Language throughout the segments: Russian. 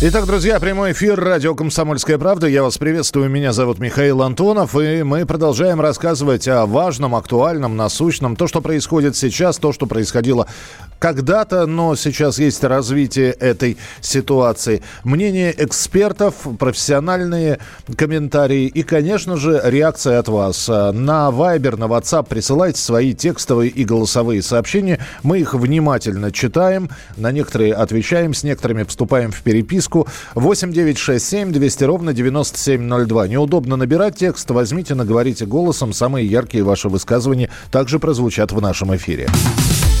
Итак, друзья, прямой эфир радио «Комсомольская правда». Я вас приветствую. Меня зовут Михаил Антонов. И мы продолжаем рассказывать о важном, актуальном, насущном. То, что происходит сейчас, то, что происходило когда-то, но сейчас есть развитие этой ситуации. Мнение экспертов, профессиональные комментарии и, конечно же, реакция от вас. На Viber, на WhatsApp присылайте свои текстовые и голосовые сообщения. Мы их внимательно читаем, на некоторые отвечаем, с некоторыми вступаем в переписку. 8 9 6 7 200 ровно 9702. Неудобно набирать текст, возьмите, наговорите голосом. Самые яркие ваши высказывания также прозвучат в нашем эфире.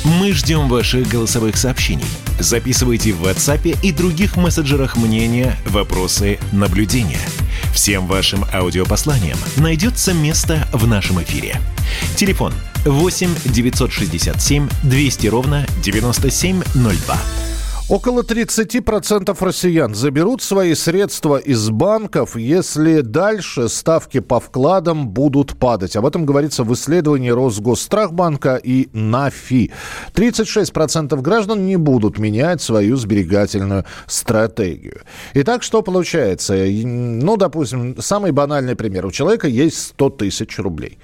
Мы ждем ваших голосовых сообщений. Записывайте в WhatsApp и других мессенджерах мнения, вопросы, наблюдения. Всем вашим аудиопосланиям найдется место в нашем эфире. Телефон 8 967 200 ровно 9702. Около 30% россиян заберут свои средства из банков, если дальше ставки по вкладам будут падать. Об этом говорится в исследовании Росгосстрахбанка и НАФИ. 36% граждан не будут менять свою сберегательную стратегию. Итак, что получается? Ну, допустим, самый банальный пример. У человека есть 100 тысяч рублей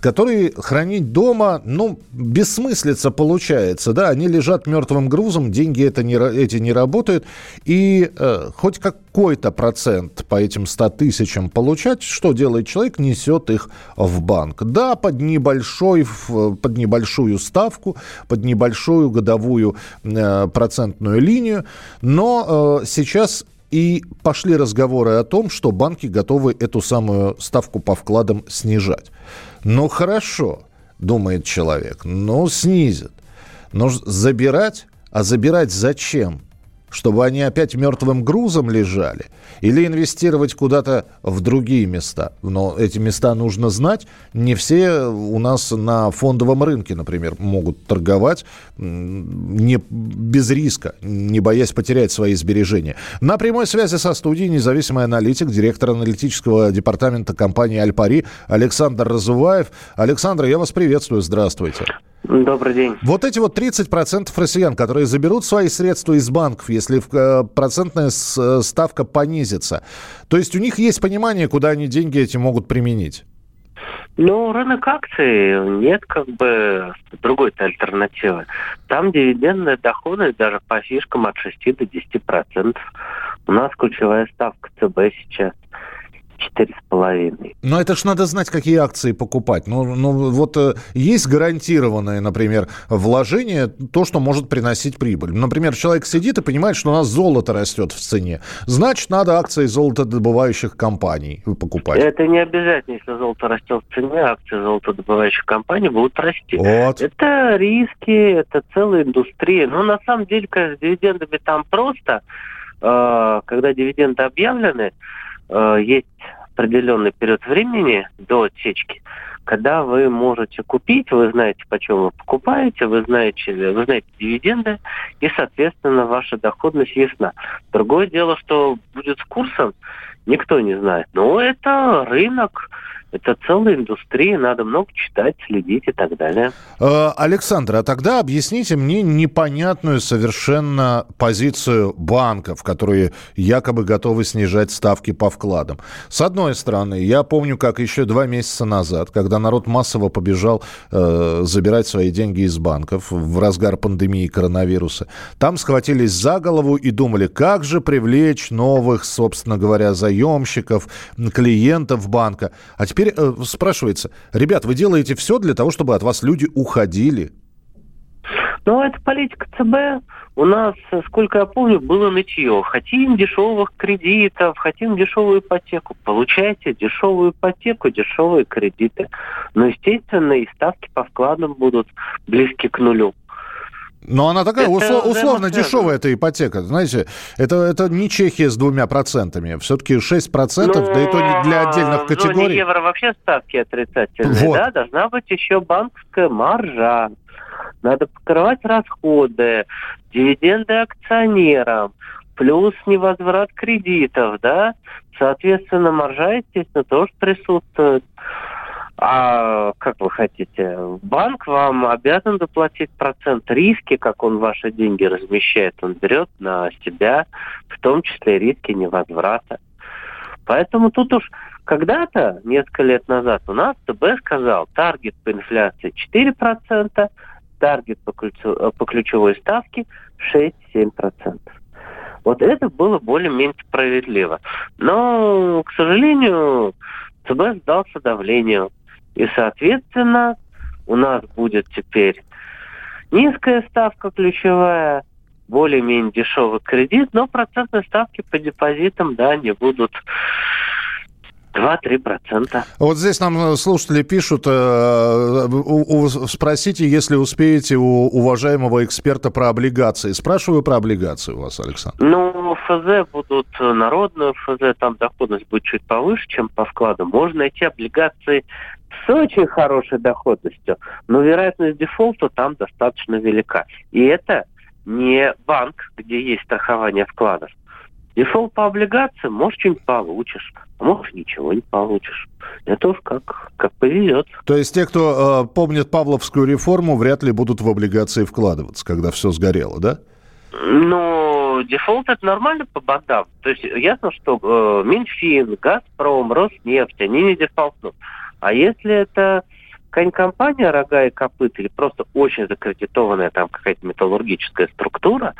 которые хранить дома, ну, бессмыслица получается, да, они лежат мертвым грузом, деньги это не, эти не работают, и э, хоть какой-то процент по этим 100 тысячам получать, что делает человек? Несет их в банк. Да, под, небольшой, под небольшую ставку, под небольшую годовую э, процентную линию, но э, сейчас и пошли разговоры о том, что банки готовы эту самую ставку по вкладам снижать. Ну хорошо, думает человек, ну снизит. Но забирать, а забирать зачем? Чтобы они опять мертвым грузом лежали, или инвестировать куда-то в другие места. Но эти места нужно знать. Не все у нас на фондовом рынке, например, могут торговать не, без риска, не боясь потерять свои сбережения. На прямой связи со студией независимый аналитик, директор аналитического департамента компании «Альпари» Александр Разуваев. Александр, я вас приветствую. Здравствуйте. Добрый день. Вот эти вот 30% россиян, которые заберут свои средства из банков, если э, процентная э, ставка понизится, то есть у них есть понимание, куда они деньги эти могут применить? Ну, рынок акций нет как бы другой-то альтернативы. Там дивидендные доходы даже по фишкам от 6 до 10%. У нас ключевая ставка ЦБ сейчас четыре с половиной. Но это ж надо знать, какие акции покупать. Ну, ну вот э, есть гарантированное, например, вложение, то, что может приносить прибыль. Например, человек сидит и понимает, что у нас золото растет в цене. Значит, надо акции золотодобывающих компаний покупать. Это не обязательно, если золото растет в цене, акции золотодобывающих компаний будут расти. Вот. Это риски, это целая индустрия. Но на самом деле, конечно, с дивидендами там просто. Э, когда дивиденды объявлены, э, есть определенный период времени до отсечки, когда вы можете купить, вы знаете, почем вы покупаете, вы знаете, вы знаете дивиденды, и, соответственно, ваша доходность ясна. Другое дело, что будет с курсом, никто не знает. Но это рынок, это целая индустрия, надо много читать, следить и так далее. Э, Александр, а тогда объясните мне непонятную совершенно позицию банков, которые якобы готовы снижать ставки по вкладам. С одной стороны, я помню, как еще два месяца назад, когда народ массово побежал э, забирать свои деньги из банков в разгар пандемии коронавируса, там схватились за голову и думали, как же привлечь новых, собственно говоря, заемщиков, клиентов банка. А теперь теперь э, спрашивается, ребят, вы делаете все для того, чтобы от вас люди уходили? Ну, это политика ЦБ. У нас, сколько я помню, было нытье. Хотим дешевых кредитов, хотим дешевую ипотеку. Получайте дешевую ипотеку, дешевые кредиты. Но, естественно, и ставки по вкладам будут близки к нулю. Но она такая это услов, условно дешевая эта ипотека. Знаете, это, это не Чехия с двумя процентами. Все-таки 6 процентов, ну, да и то не для отдельных категорий. В зоне евро вообще ставки отрицательные, вот. да? Должна быть еще банковская маржа. Надо покрывать расходы, дивиденды акционерам, плюс невозврат кредитов, да? Соответственно, маржа, естественно, тоже присутствует. А как вы хотите? Банк вам обязан доплатить процент риски, как он ваши деньги размещает, он берет на себя, в том числе риски невозврата. Поэтому тут уж когда-то, несколько лет назад, у нас ТБ сказал, таргет по инфляции 4%, таргет по, ключу, э, по ключевой ставке 6-7%. Вот это было более-менее справедливо. Но, к сожалению, ЦБ сдался давлению. И, соответственно, у нас будет теперь низкая ставка ключевая, более-менее дешевый кредит, но процентные ставки по депозитам, да, не будут 2-3%. Вот здесь нам э, слушатели пишут, э, спросите, если успеете у уважаемого эксперта про облигации. Спрашиваю про облигации у вас, Александр. Ну, ОФЗ будут э, народные ОФЗ, там доходность будет чуть повыше, чем по вкладу. Можно найти облигации с очень хорошей доходностью, но вероятность дефолта там достаточно велика. И это не банк, где есть страхование вкладов. Дефолт по облигациям, может, что-нибудь получишь, а может, ничего не получишь. Это уж как, как повезет. То есть те, кто э, помнит Павловскую реформу, вряд ли будут в облигации вкладываться, когда все сгорело, да? Ну, дефолт это нормально по бондам. То есть ясно, что э, Минфин, Газпром, Роснефть, они не дефолтнут. А если это какая-нибудь Рога и копыта или просто очень закредитованная там какая-то металлургическая структура,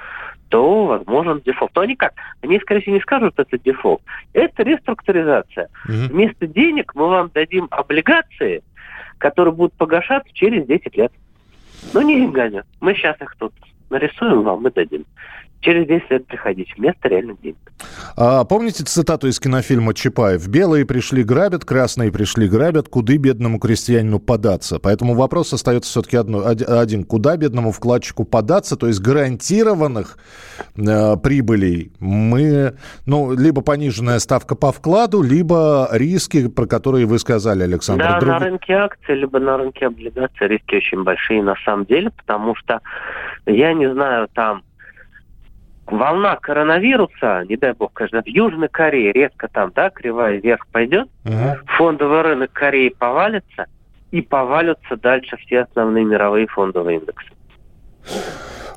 то возможен дефолт. Но они как? Они, скорее всего, не скажут, что это дефолт. Это реструктуризация. Угу. Вместо денег мы вам дадим облигации, которые будут погашаться через 10 лет. Ну, не деньгами. Мы сейчас их тут нарисуем вам и дадим через 10 лет приходить вместо реальных денег. А, помните цитату из кинофильма Чапаев? «Белые пришли грабят, красные пришли грабят, куды бедному крестьянину податься?» Поэтому вопрос остается все-таки одно, один. Куда бедному вкладчику податься? То есть гарантированных э, прибылей мы... Ну, либо пониженная ставка по вкладу, либо риски, про которые вы сказали, Александр. Да, Друг... на рынке акций, либо на рынке облигаций риски очень большие на самом деле, потому что я не знаю, там волна коронавируса, не дай бог, конечно, в Южной Корее резко там, да, кривая вверх пойдет, uh фондовый рынок Кореи повалится, и повалятся дальше все основные мировые фондовые индексы.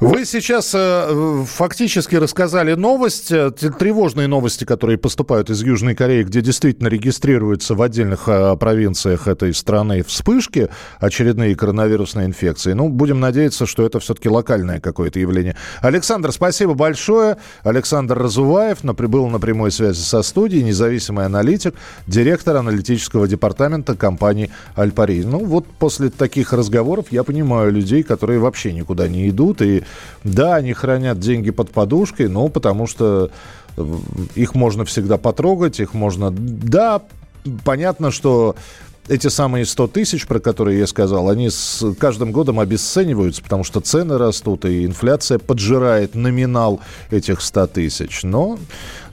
Вы сейчас э, фактически рассказали новость, э, тревожные новости, которые поступают из Южной Кореи, где действительно регистрируются в отдельных э, провинциях этой страны вспышки, очередные коронавирусные инфекции. Ну, будем надеяться, что это все-таки локальное какое-то явление. Александр, спасибо большое. Александр Разуваев прибыл на прямой связи со студией, независимый аналитик, директор аналитического департамента компании «Альпари». Ну, вот после таких разговоров я понимаю людей, которые вообще никуда не идут и да, они хранят деньги под подушкой, но потому что э, их можно всегда потрогать, их можно... Да, понятно, что эти самые 100 тысяч, про которые я сказал, они с каждым годом обесцениваются, потому что цены растут, и инфляция поджирает номинал этих 100 тысяч. Но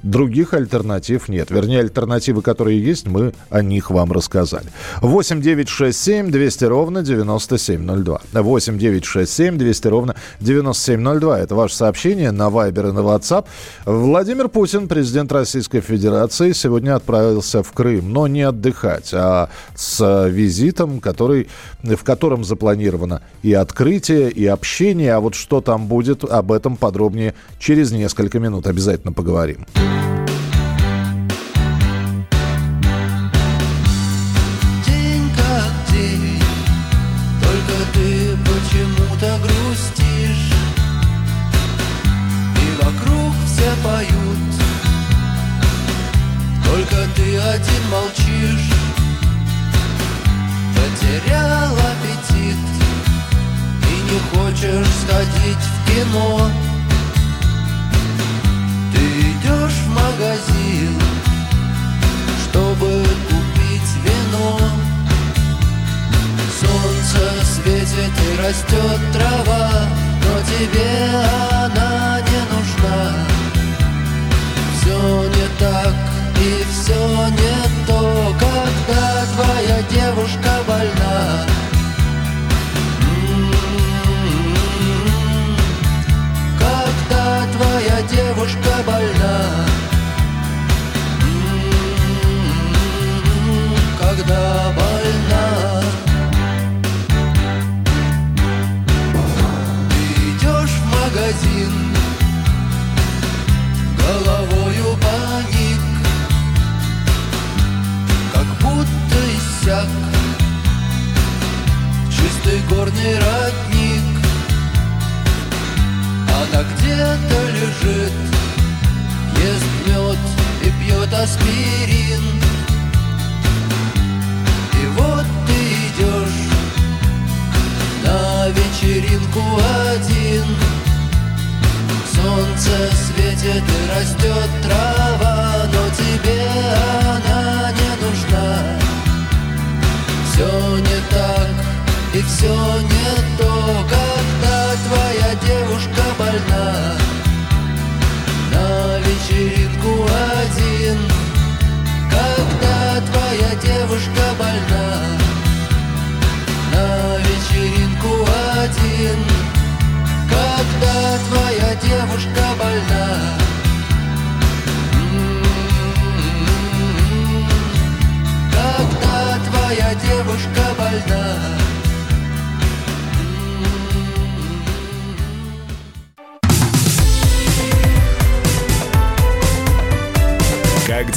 других альтернатив нет. Вернее, альтернативы, которые есть, мы о них вам рассказали. 8 9 6 7 200 ровно 9702. 8 9 6 7 200 ровно 9702. Это ваше сообщение на Viber и на WhatsApp. Владимир Путин, президент Российской Федерации, сегодня отправился в Крым, но не отдыхать, а с визитом, который, в котором запланировано и открытие, и общение. А вот что там будет, об этом подробнее через несколько минут обязательно поговорим. Трава, но тебе она где-то лежит Ест мед и пьет аспирин И вот ты идешь на вечеринку один Солнце светит и растет трава, но тебе она не нужна. Все не так и все не то, твоя больна. На вечеринку один, когда твоя девушка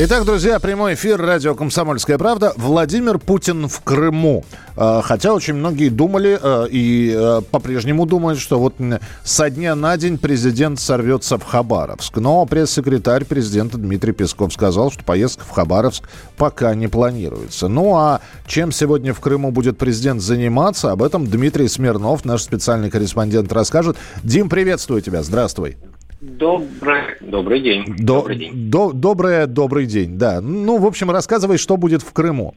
Итак, друзья, прямой эфир радио «Комсомольская правда». Владимир Путин в Крыму. А, хотя очень многие думали а, и а, по-прежнему думают, что вот со дня на день президент сорвется в Хабаровск. Но пресс-секретарь президента Дмитрий Песков сказал, что поездка в Хабаровск пока не планируется. Ну а чем сегодня в Крыму будет президент заниматься, об этом Дмитрий Смирнов, наш специальный корреспондент, расскажет. Дим, приветствую тебя. Здравствуй. Добрый, добрый день. До, добрый день. До, доброе, добрый день, да. Ну, в общем, рассказывай, что будет в Крыму.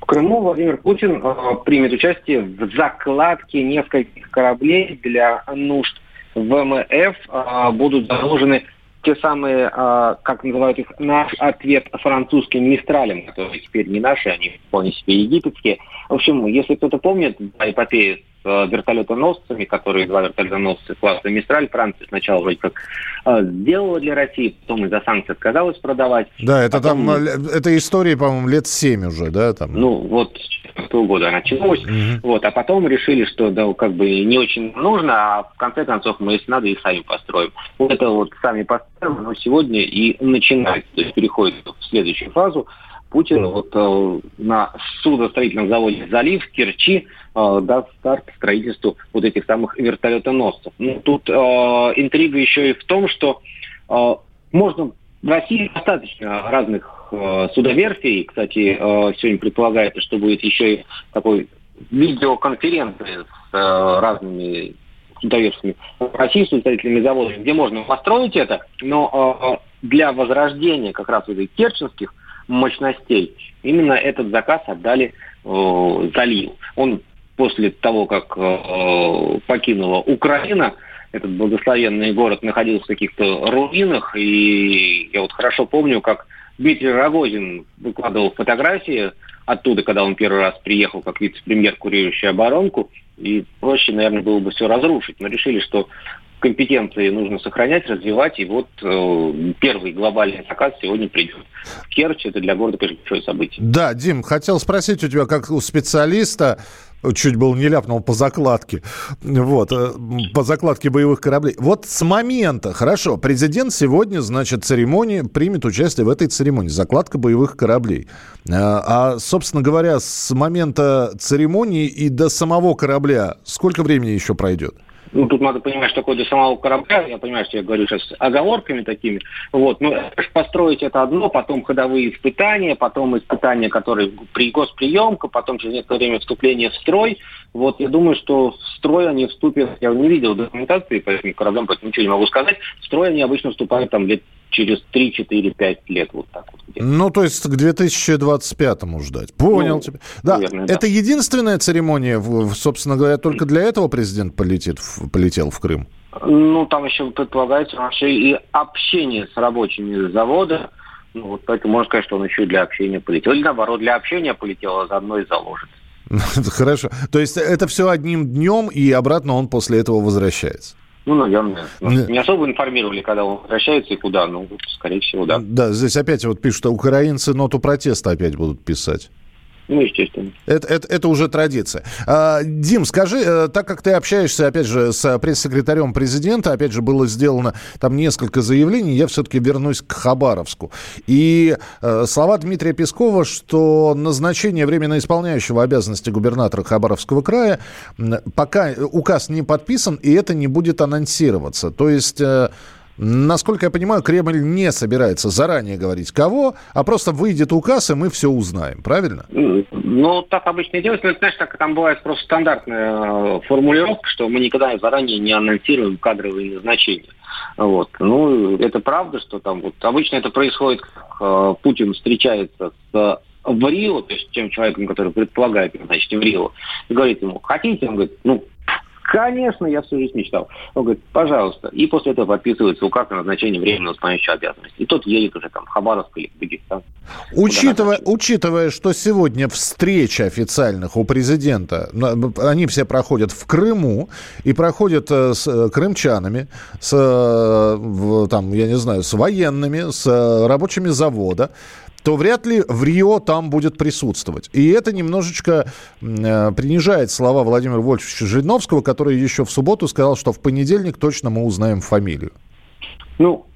В Крыму Владимир Путин э, примет участие в закладке нескольких кораблей для нужд ВМФ. Э, будут заложены те самые, э, как называют их, наш ответ французским мистралям, которые теперь не наши, они вполне себе египетские. В общем, если кто-то помнит эпопею Э, вертолетоносцами, которые два вертолетоносца класса «Мистраль» Франция сначала вроде как э, сделала для России, потом из-за санкций отказалась продавать. Да, это потом... там, э, это история, по-моему, лет семь уже, да? Там? Ну, вот с того года началось. Угу. Вот, а потом решили, что да, как бы не очень нужно, а в конце концов мы, если надо, и сами построим. Вот это вот сами построим, но сегодня и начинается, то есть переходит в следующую фазу. Путин вот э, на судостроительном заводе «Залив» в Керчи э, даст старт строительству вот этих самых вертолетоносцев. Ну, тут э, интрига еще и в том, что э, можно в России достаточно разных э, судоверфий. Кстати, э, сегодня предполагается, что будет еще и такой видеоконференция с э, разными судоверфями России, судостроительными заводами, где можно построить это, но э, для возрождения как раз вот этих керченских мощностей. Именно этот заказ отдали э, Заливу. Он после того, как э, покинула Украина, этот благословенный город находился в каких-то руинах, и я вот хорошо помню, как Дмитрий Рогозин выкладывал фотографии оттуда, когда он первый раз приехал как вице-премьер, курирующий оборонку, и проще, наверное, было бы все разрушить. Но решили, что компетенции нужно сохранять, развивать. И вот э, первый глобальный заказ сегодня придет в Керчь. Это для города, конечно, большое событие. Да, Дим, хотел спросить у тебя, как у специалиста, чуть было не ляпнул по закладке, вот, э, по закладке боевых кораблей. Вот с момента, хорошо, президент сегодня, значит, церемонии, примет участие в этой церемонии, закладка боевых кораблей. Э, а, собственно говоря, с момента церемонии и до самого корабля сколько времени еще пройдет? Ну, тут надо понимать, что такое для самого корабля. Я понимаю, что я говорю сейчас оговорками такими. Вот, но построить это одно, потом ходовые испытания, потом испытания, которые при госприемка, потом через некоторое время вступление в строй. Вот я думаю, что в строй они вступят, я не видел документации по этим кораблям, поэтому ничего не могу сказать. В строй они обычно вступают там лет через 3, 4, 5 лет, вот так. Ну, то есть к 2025-му ждать. Понял ну, тебя. Да, наверное, это да. единственная церемония, собственно говоря, только для этого президент полетит, полетел в Крым? Ну, там еще предполагается вообще и общение с рабочими завода. Ну, вот поэтому можно сказать, что он еще и для общения полетел. Или наоборот, для общения полетел, а заодно и заложит. Хорошо. То есть это все одним днем, и обратно он после этого возвращается? Ну, наверное. Не особо информировали, когда он возвращается и куда. Ну, скорее всего, да. Да, здесь опять вот пишут, что украинцы ноту протеста опять будут писать. Ну, естественно. Это, это, это уже традиция. А, Дим, скажи, э, так как ты общаешься, опять же, с пресс-секретарем президента, опять же, было сделано там несколько заявлений, я все-таки вернусь к Хабаровску. И э, слова Дмитрия Пескова, что назначение временно исполняющего обязанности губернатора Хабаровского края, пока указ не подписан, и это не будет анонсироваться. То есть... Э, Насколько я понимаю, Кремль не собирается заранее говорить кого, а просто выйдет указ, и мы все узнаем, правильно? Ну, так обычно и делается. Ну, знаешь, так там бывает просто стандартная э, формулировка, что мы никогда заранее не анонсируем кадровые назначения. Вот. Ну, это правда, что там вот обычно это происходит, как э, Путин встречается с в Рио, то есть тем человеком, который предполагает, значит, в Рио, и говорит ему, хотите? Он говорит, ну, Конечно, я всю жизнь мечтал. Он говорит, пожалуйста. И после этого подписывается указ о назначении временного исполняющего обязанности. И тот едет уже там в Хабаровск или в Дагестан. Учитывая, учитывая, что сегодня встреча официальных у президента, они все проходят в Крыму и проходят э, с э, крымчанами, с, э, там, я не знаю, с военными, с рабочими завода, то вряд ли в Рио там будет присутствовать. И это немножечко э, принижает слова Владимира Вольфовича Жириновского, который еще в субботу сказал, что в понедельник точно мы узнаем фамилию. Ну,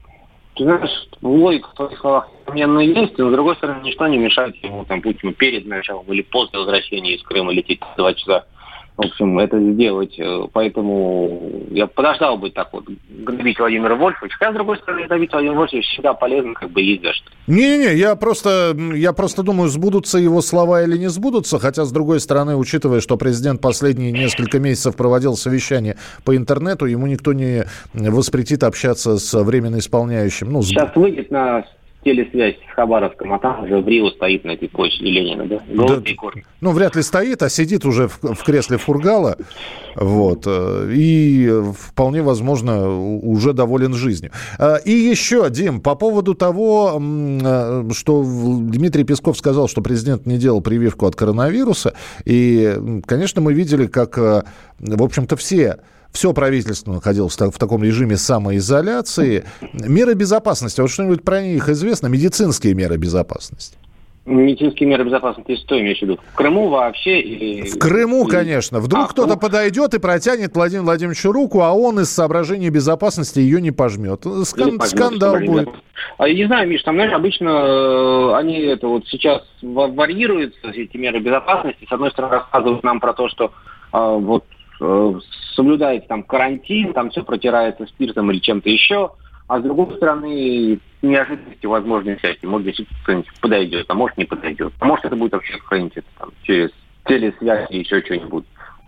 ты знаешь, логика в твоих словах несомненно есть, но с другой стороны, ничто не мешает ему, там, Путину перед началом или после возвращения из Крыма лететь два часа в общем, это сделать. Э, поэтому я подождал бы так вот гнобить Владимира Вольфовича. Хотя, с другой стороны, гнобить Владимира Вольфовича всегда полезно, как бы есть за что. Не-не-не, я просто, я просто думаю, сбудутся его слова или не сбудутся. Хотя, с другой стороны, учитывая, что президент последние несколько месяцев проводил совещание по интернету, ему никто не воспретит общаться с временно исполняющим. Ну, Сейчас выйдет на телесвязь с Хабаровском, а там уже в Рио стоит на этой площади Ленина, да? да ну, вряд ли стоит, а сидит уже в, в кресле Фургала, вот, э, и вполне возможно уже доволен жизнью. А, и еще, Дим, по поводу того, э, что Дмитрий Песков сказал, что президент не делал прививку от коронавируса, и, конечно, мы видели, как, э, в общем-то, все все правительство находилось в, таком режиме самоизоляции. Меры безопасности, вот что-нибудь про них известно? Медицинские меры безопасности. Медицинские меры безопасности, что имеешь в виду? В Крыму вообще? Или... В Крыму, конечно. Вдруг а, кто-то ну... подойдет и протянет Владимиру Владимировичу руку, а он из соображений безопасности ее не пожмет. Скан... пожмет Скандал будет. А не знаю, Миш, там, знаешь, обычно э, они это вот сейчас варьируются, эти меры безопасности. С одной стороны, рассказывают нам про то, что а, вот Э, соблюдаете там карантин, там все протирается спиртом или чем-то еще, а с другой стороны неожиданности возможны всякие. Может, действительно кто-нибудь подойдет, а может не подойдет. А может это будет вообще какая-нибудь там, через телесвязь или еще что-нибудь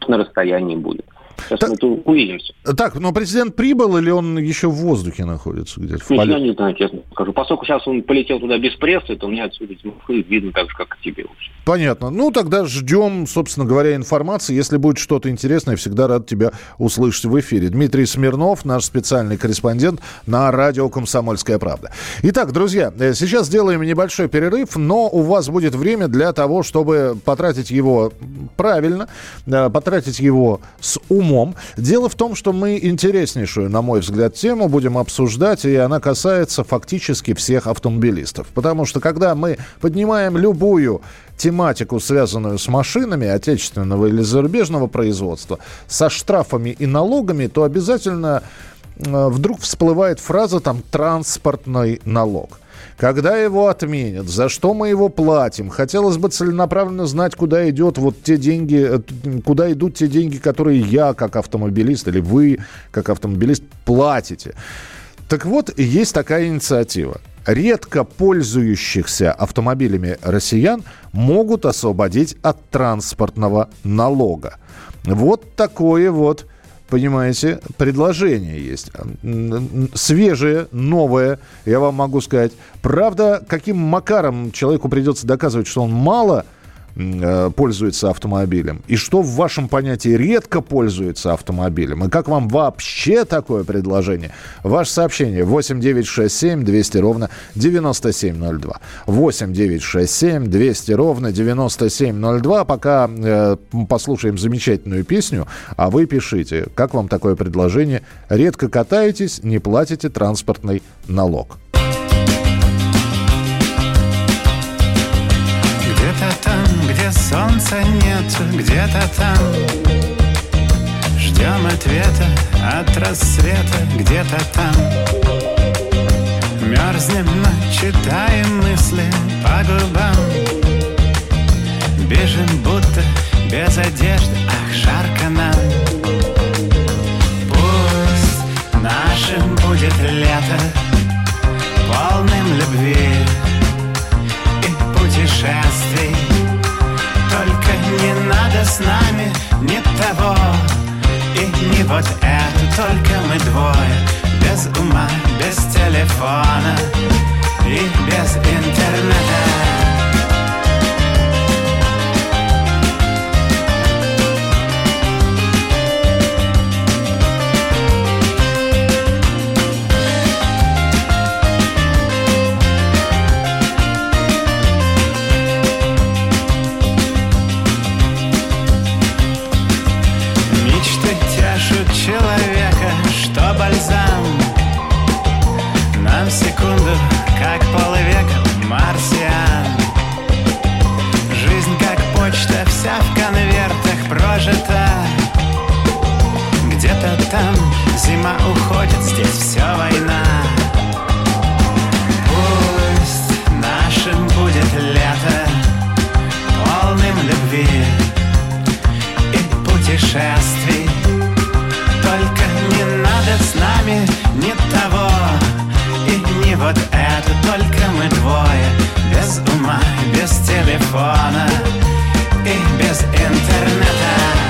на расстоянии будет. Сейчас так, мы тут увидимся. Так, но президент прибыл или он еще в воздухе находится где-то? В Я не знаю, честно скажу. Поскольку сейчас он полетел туда без прессы, то мне отсюда видно так же, как и тебе. Вообще. Понятно. Ну, тогда ждем, собственно говоря, информации. Если будет что-то интересное, всегда рад тебя услышать в эфире. Дмитрий Смирнов, наш специальный корреспондент на радио «Комсомольская правда». Итак, друзья, э, сейчас сделаем небольшой перерыв, но у вас будет время для того, чтобы потратить его правильно, э, потратить его с умом умом. Дело в том, что мы интереснейшую, на мой взгляд, тему будем обсуждать, и она касается фактически всех автомобилистов. Потому что когда мы поднимаем любую тематику, связанную с машинами отечественного или зарубежного производства, со штрафами и налогами, то обязательно э, вдруг всплывает фраза там «транспортный налог». Когда его отменят? За что мы его платим? Хотелось бы целенаправленно знать, куда идет вот те деньги, э, куда идут те деньги, которые я, как автомобилист, или вы, как автомобилист, платите. Так вот, есть такая инициатива. Редко пользующихся автомобилями россиян могут освободить от транспортного налога. Вот такое вот понимаете, предложение есть. Свежее, новое, я вам могу сказать. Правда, каким макаром человеку придется доказывать, что он мало – пользуется автомобилем? И что в вашем понятии редко пользуется автомобилем? И как вам вообще такое предложение? Ваше сообщение 8 9 6 7 200 ровно 9702. 8 9 6 7 200 ровно 9702. Пока э, послушаем замечательную песню, а вы пишите, как вам такое предложение? Редко катаетесь, не платите транспортный налог. Солнца нет где-то там. Ждем ответа от рассвета где-то там. Мерзнем, но читаем мысли по губам. Бежим будто без одежды, ах, жарко нам. Пусть нашим будет лето летом. Зима уходит, здесь все война. Пусть нашим будет лето Полным любви и путешествий. Только не надо с нами ни того И не вот это, только мы двое Без ума, без телефона и без интернета.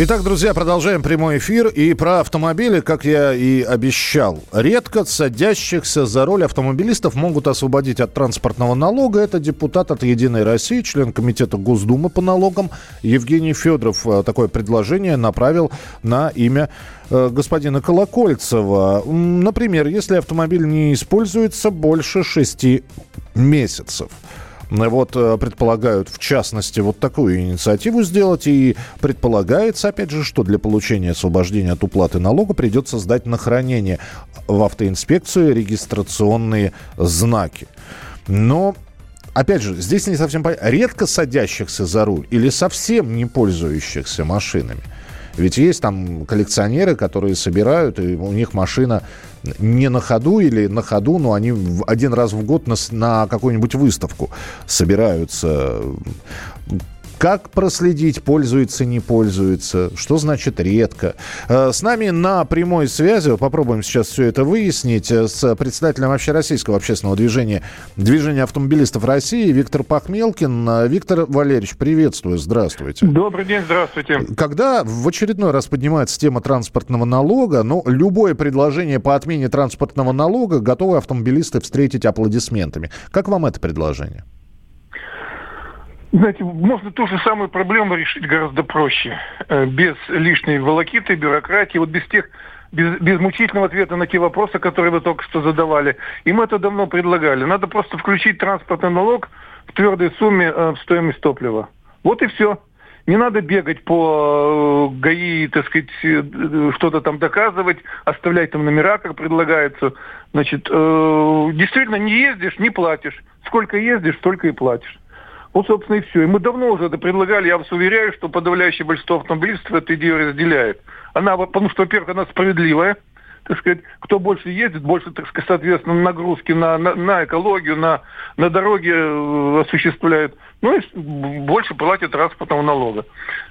Итак, друзья, продолжаем прямой эфир. И про автомобили, как я и обещал. Редко садящихся за руль автомобилистов могут освободить от транспортного налога. Это депутат от «Единой России», член комитета Госдумы по налогам Евгений Федоров. Э, такое предложение направил на имя э, господина Колокольцева. Например, если автомобиль не используется больше шести месяцев – вот э, предполагают, в частности, вот такую инициативу сделать. И предполагается, опять же, что для получения освобождения от уплаты налога придется сдать на хранение в автоинспекцию регистрационные знаки. Но Опять же, здесь не совсем понятно, редко садящихся за руль или совсем не пользующихся машинами. Ведь есть там коллекционеры, которые собирают, и у них машина не на ходу или на ходу, но они один раз в год на, на какую-нибудь выставку собираются. Как проследить, пользуется, не пользуется, что значит редко. Э, с нами на прямой связи, попробуем сейчас все это выяснить, э, с председателем общероссийского общественного движения, движения автомобилистов России Виктор Пахмелкин. Э, Виктор Валерьевич, приветствую, здравствуйте. Добрый день, здравствуйте. Когда в очередной раз поднимается тема транспортного налога, ну, любое предложение по отмене транспортного налога готовы автомобилисты встретить аплодисментами. Как вам это предложение? Знаете, можно ту же самую проблему решить гораздо проще. Э, без лишней волокиты, бюрократии, вот без тех без, без мучительного ответа на те вопросы, которые вы только что задавали. И мы это давно предлагали. Надо просто включить транспортный налог в твердой сумме э, в стоимость топлива. Вот и все. Не надо бегать по э, ГАИ, так сказать, э, что-то там доказывать, оставлять там номера, как предлагается. Значит, э, действительно, не ездишь, не платишь. Сколько ездишь, столько и платишь. Вот, собственно, и все. И мы давно уже это предлагали. Я вас уверяю, что подавляющее большинство автомобилистов эту идею разделяет. Она, потому что, во-первых, она справедливая, так сказать, кто больше ездит, больше, так сказать, соответственно, нагрузки на, на, на экологию, на, на дороге э, осуществляют. Ну и больше платят транспортного налога.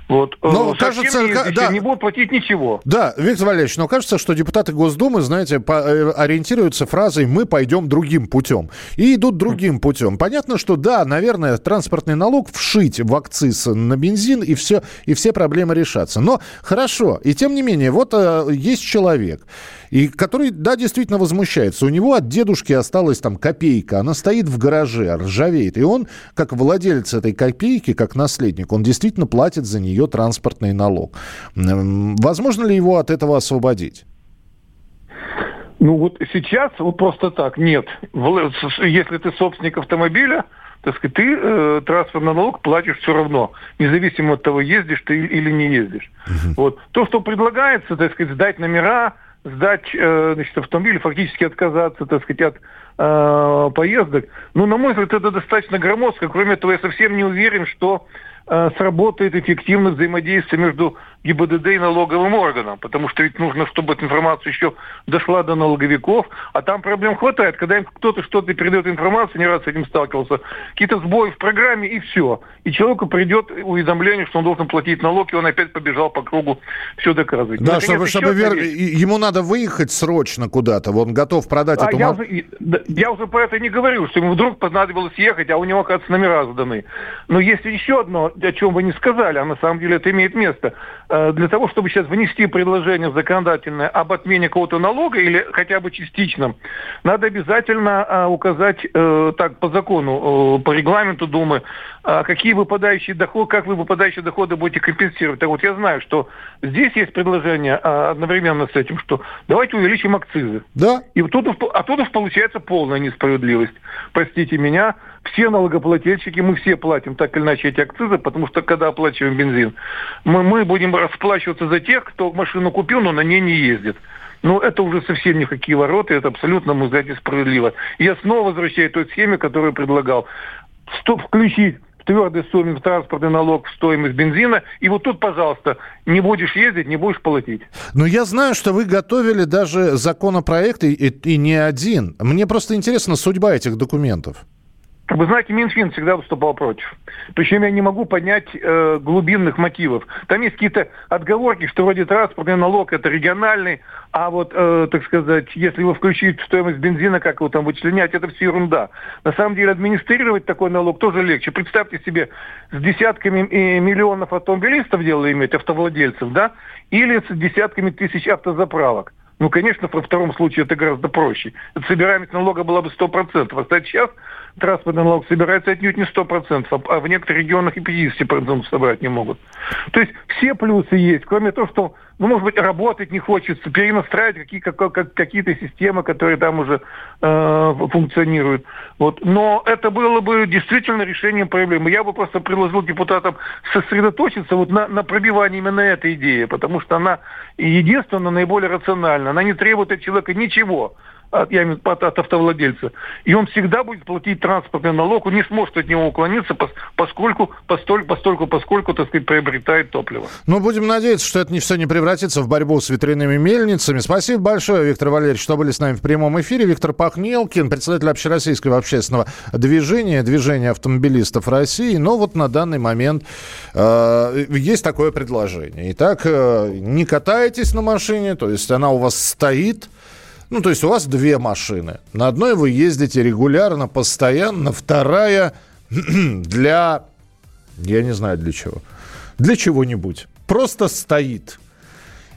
Вот. Ну, кажется, не, да. не будут платить ничего. Да, Виктор Валерьевич, но кажется, что депутаты Госдумы, знаете, по, э, ориентируются фразой «мы пойдем другим путем». И идут другим путем. Понятно, что да, наверное, транспортный налог вшить в акциз на бензин, и все, и все проблемы решатся. Но хорошо, и тем не менее, вот э, есть человек, и который, да, действительно возмущается. У него от дедушки осталась там копейка, она стоит в гараже, ржавеет. И он, как владелец этой копейки, как наследник, он действительно платит за нее ее транспортный налог. Возможно ли его от этого освободить? Ну вот сейчас вот просто так нет. Если ты собственник автомобиля, так сказать, ты э, транспортный налог платишь все равно, независимо от того, ездишь ты или не ездишь. Вот. То, что предлагается, так сказать, сдать номера, сдать э, значит, автомобиль, фактически отказаться, так сказать, от э, поездок, ну, на мой взгляд, это достаточно громоздко. Кроме того, я совсем не уверен, что сработает эффективно взаимодействие между ГИБДД и налоговым органом, потому что ведь нужно, чтобы эта информация еще дошла до налоговиков, а там проблем хватает. Когда им кто-то что-то передает информацию, не раз с этим сталкивался, какие-то сбои в программе и все. И человеку придет уведомление, что он должен платить налог, и он опять побежал по кругу все доказывать. Да, чтобы, чтобы вер... ему надо выехать срочно куда-то, он готов продать а эту... Я уже, я уже про это не говорю, что ему вдруг понадобилось ехать, а у него, оказывается, номера сданы. Но есть еще одно о чем вы не сказали, а на самом деле это имеет место. Э, для того, чтобы сейчас внести предложение законодательное об отмене какого-то налога или хотя бы частичном, надо обязательно э, указать э, так по закону, по регламенту Думы, какие выпадающие доходы, как вы выпадающие доходы будете компенсировать. Так вот, я знаю, что здесь есть предложение одновременно с этим, что давайте увеличим акцизы. Да. И тут, а тут получается полная несправедливость. Простите меня, все налогоплательщики, мы все платим так или иначе эти акцизы, потому что когда оплачиваем бензин, мы, мы будем расплачиваться за тех, кто машину купил, но на ней не ездит. Ну, это уже совсем никакие ворота, это абсолютно, мы сказать, несправедливо. Я снова возвращаюсь к той схеме, которую предлагал. Стоп, включить в твердой сумме в транспортный налог в стоимость бензина, и вот тут, пожалуйста, не будешь ездить, не будешь платить. Но я знаю, что вы готовили даже законопроект, и, и, и не один. Мне просто интересна судьба этих документов. Вы знаете, Минфин всегда выступал против. Причем я не могу понять э, глубинных мотивов. Там есть какие-то отговорки, что вроде транспортный налог это региональный, а вот, э, так сказать, если его включить в стоимость бензина, как его там вычленять, это все ерунда. На самом деле администрировать такой налог тоже легче. Представьте себе, с десятками э, миллионов автомобилистов дело иметь, автовладельцев, да, или с десятками тысяч автозаправок. Ну, конечно, во втором случае это гораздо проще. Собираемость налога была бы 100%. А сейчас транспортный налог собирается отнюдь не 100%, а, в некоторых регионах и 50% собрать не могут. То есть все плюсы есть, кроме того, что ну, может быть, работать не хочется, перенастраивать какие, как, как, какие-то системы, которые там уже э, функционируют. Вот. Но это было бы действительно решением проблемы. Я бы просто предложил депутатам сосредоточиться вот на, на пробивании именно этой идеи, потому что она единственная, наиболее рациональна. Она не требует от человека ничего от, я имею от, от автовладельца. И он всегда будет платить транспортный налог, он не сможет от него уклониться, поскольку, постольку, постольку, поскольку, так сказать, приобретает топливо. Ну, будем надеяться, что это не все не превратится в борьбу с ветряными мельницами. Спасибо большое, Виктор Валерьевич, что были с нами в прямом эфире. Виктор Пахнелкин, председатель общероссийского общественного движения, движения автомобилистов России. Но вот на данный момент э, есть такое предложение. Итак, э, не катаетесь на машине, то есть она у вас стоит, ну, то есть у вас две машины. На одной вы ездите регулярно, постоянно, вторая для... Я не знаю для чего. Для чего-нибудь. Просто стоит.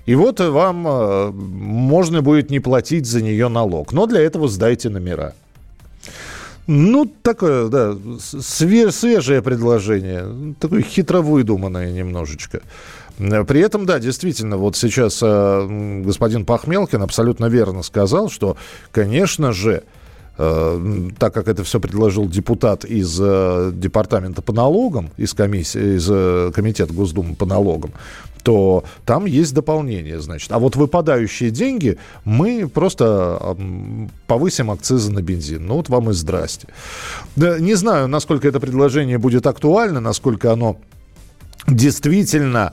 И вот вам э, можно будет не платить за нее налог. Но для этого сдайте номера. Ну, такое, да, свеж, свежее предложение. Такое хитро выдуманное немножечко. При этом, да, действительно, вот сейчас э, господин Пахмелкин абсолютно верно сказал, что, конечно же, э, так как это все предложил депутат из э, департамента по налогам, из комиссии, из комитета Госдумы по налогам, то там есть дополнение, значит. А вот выпадающие деньги мы просто повысим акцизы на бензин. Ну вот вам и здрасте. Да, не знаю, насколько это предложение будет актуально, насколько оно действительно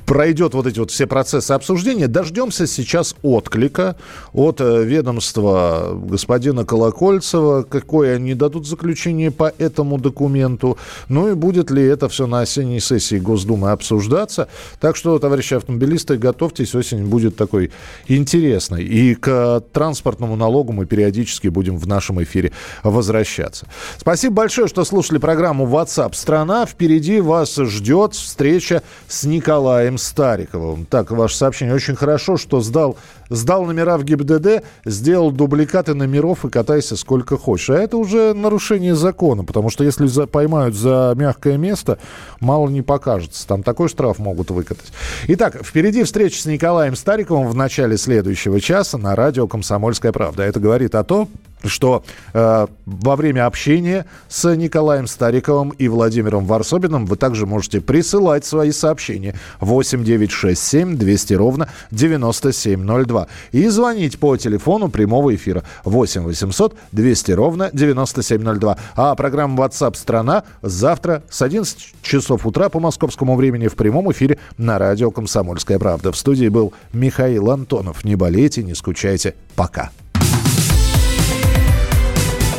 пройдет вот эти вот все процессы обсуждения. Дождемся сейчас отклика от э, ведомства господина Колокольцева, какое они дадут заключение по этому документу, ну и будет ли это все на осенней сессии Госдумы обсуждаться. Так что, товарищи автомобилисты, готовьтесь, осень будет такой интересной. И к транспортному налогу мы периодически будем в нашем эфире возвращаться. Спасибо большое, что слушали программу WhatsApp страна. Впереди вас ждет встреча с Николаем Стариковым. Так, ваше сообщение. Очень хорошо, что сдал, сдал номера в ГИБДД, сделал дубликаты номеров и катайся сколько хочешь. А это уже нарушение закона, потому что если за, поймают за мягкое место, мало не покажется. Там такой штраф могут выкатать. Итак, впереди встреча с Николаем Стариковым в начале следующего часа на радио «Комсомольская правда». Это говорит о том, что э, во время общения с Николаем Стариковым и Владимиром Варсобиным вы также можете присылать свои сообщения 8 9 6 7 200 ровно 9702 и звонить по телефону прямого эфира 8 800 200 ровно 9702. А программа WhatsApp «Страна» завтра с 11 часов утра по московскому времени в прямом эфире на радио «Комсомольская правда». В студии был Михаил Антонов. Не болейте, не скучайте. Пока.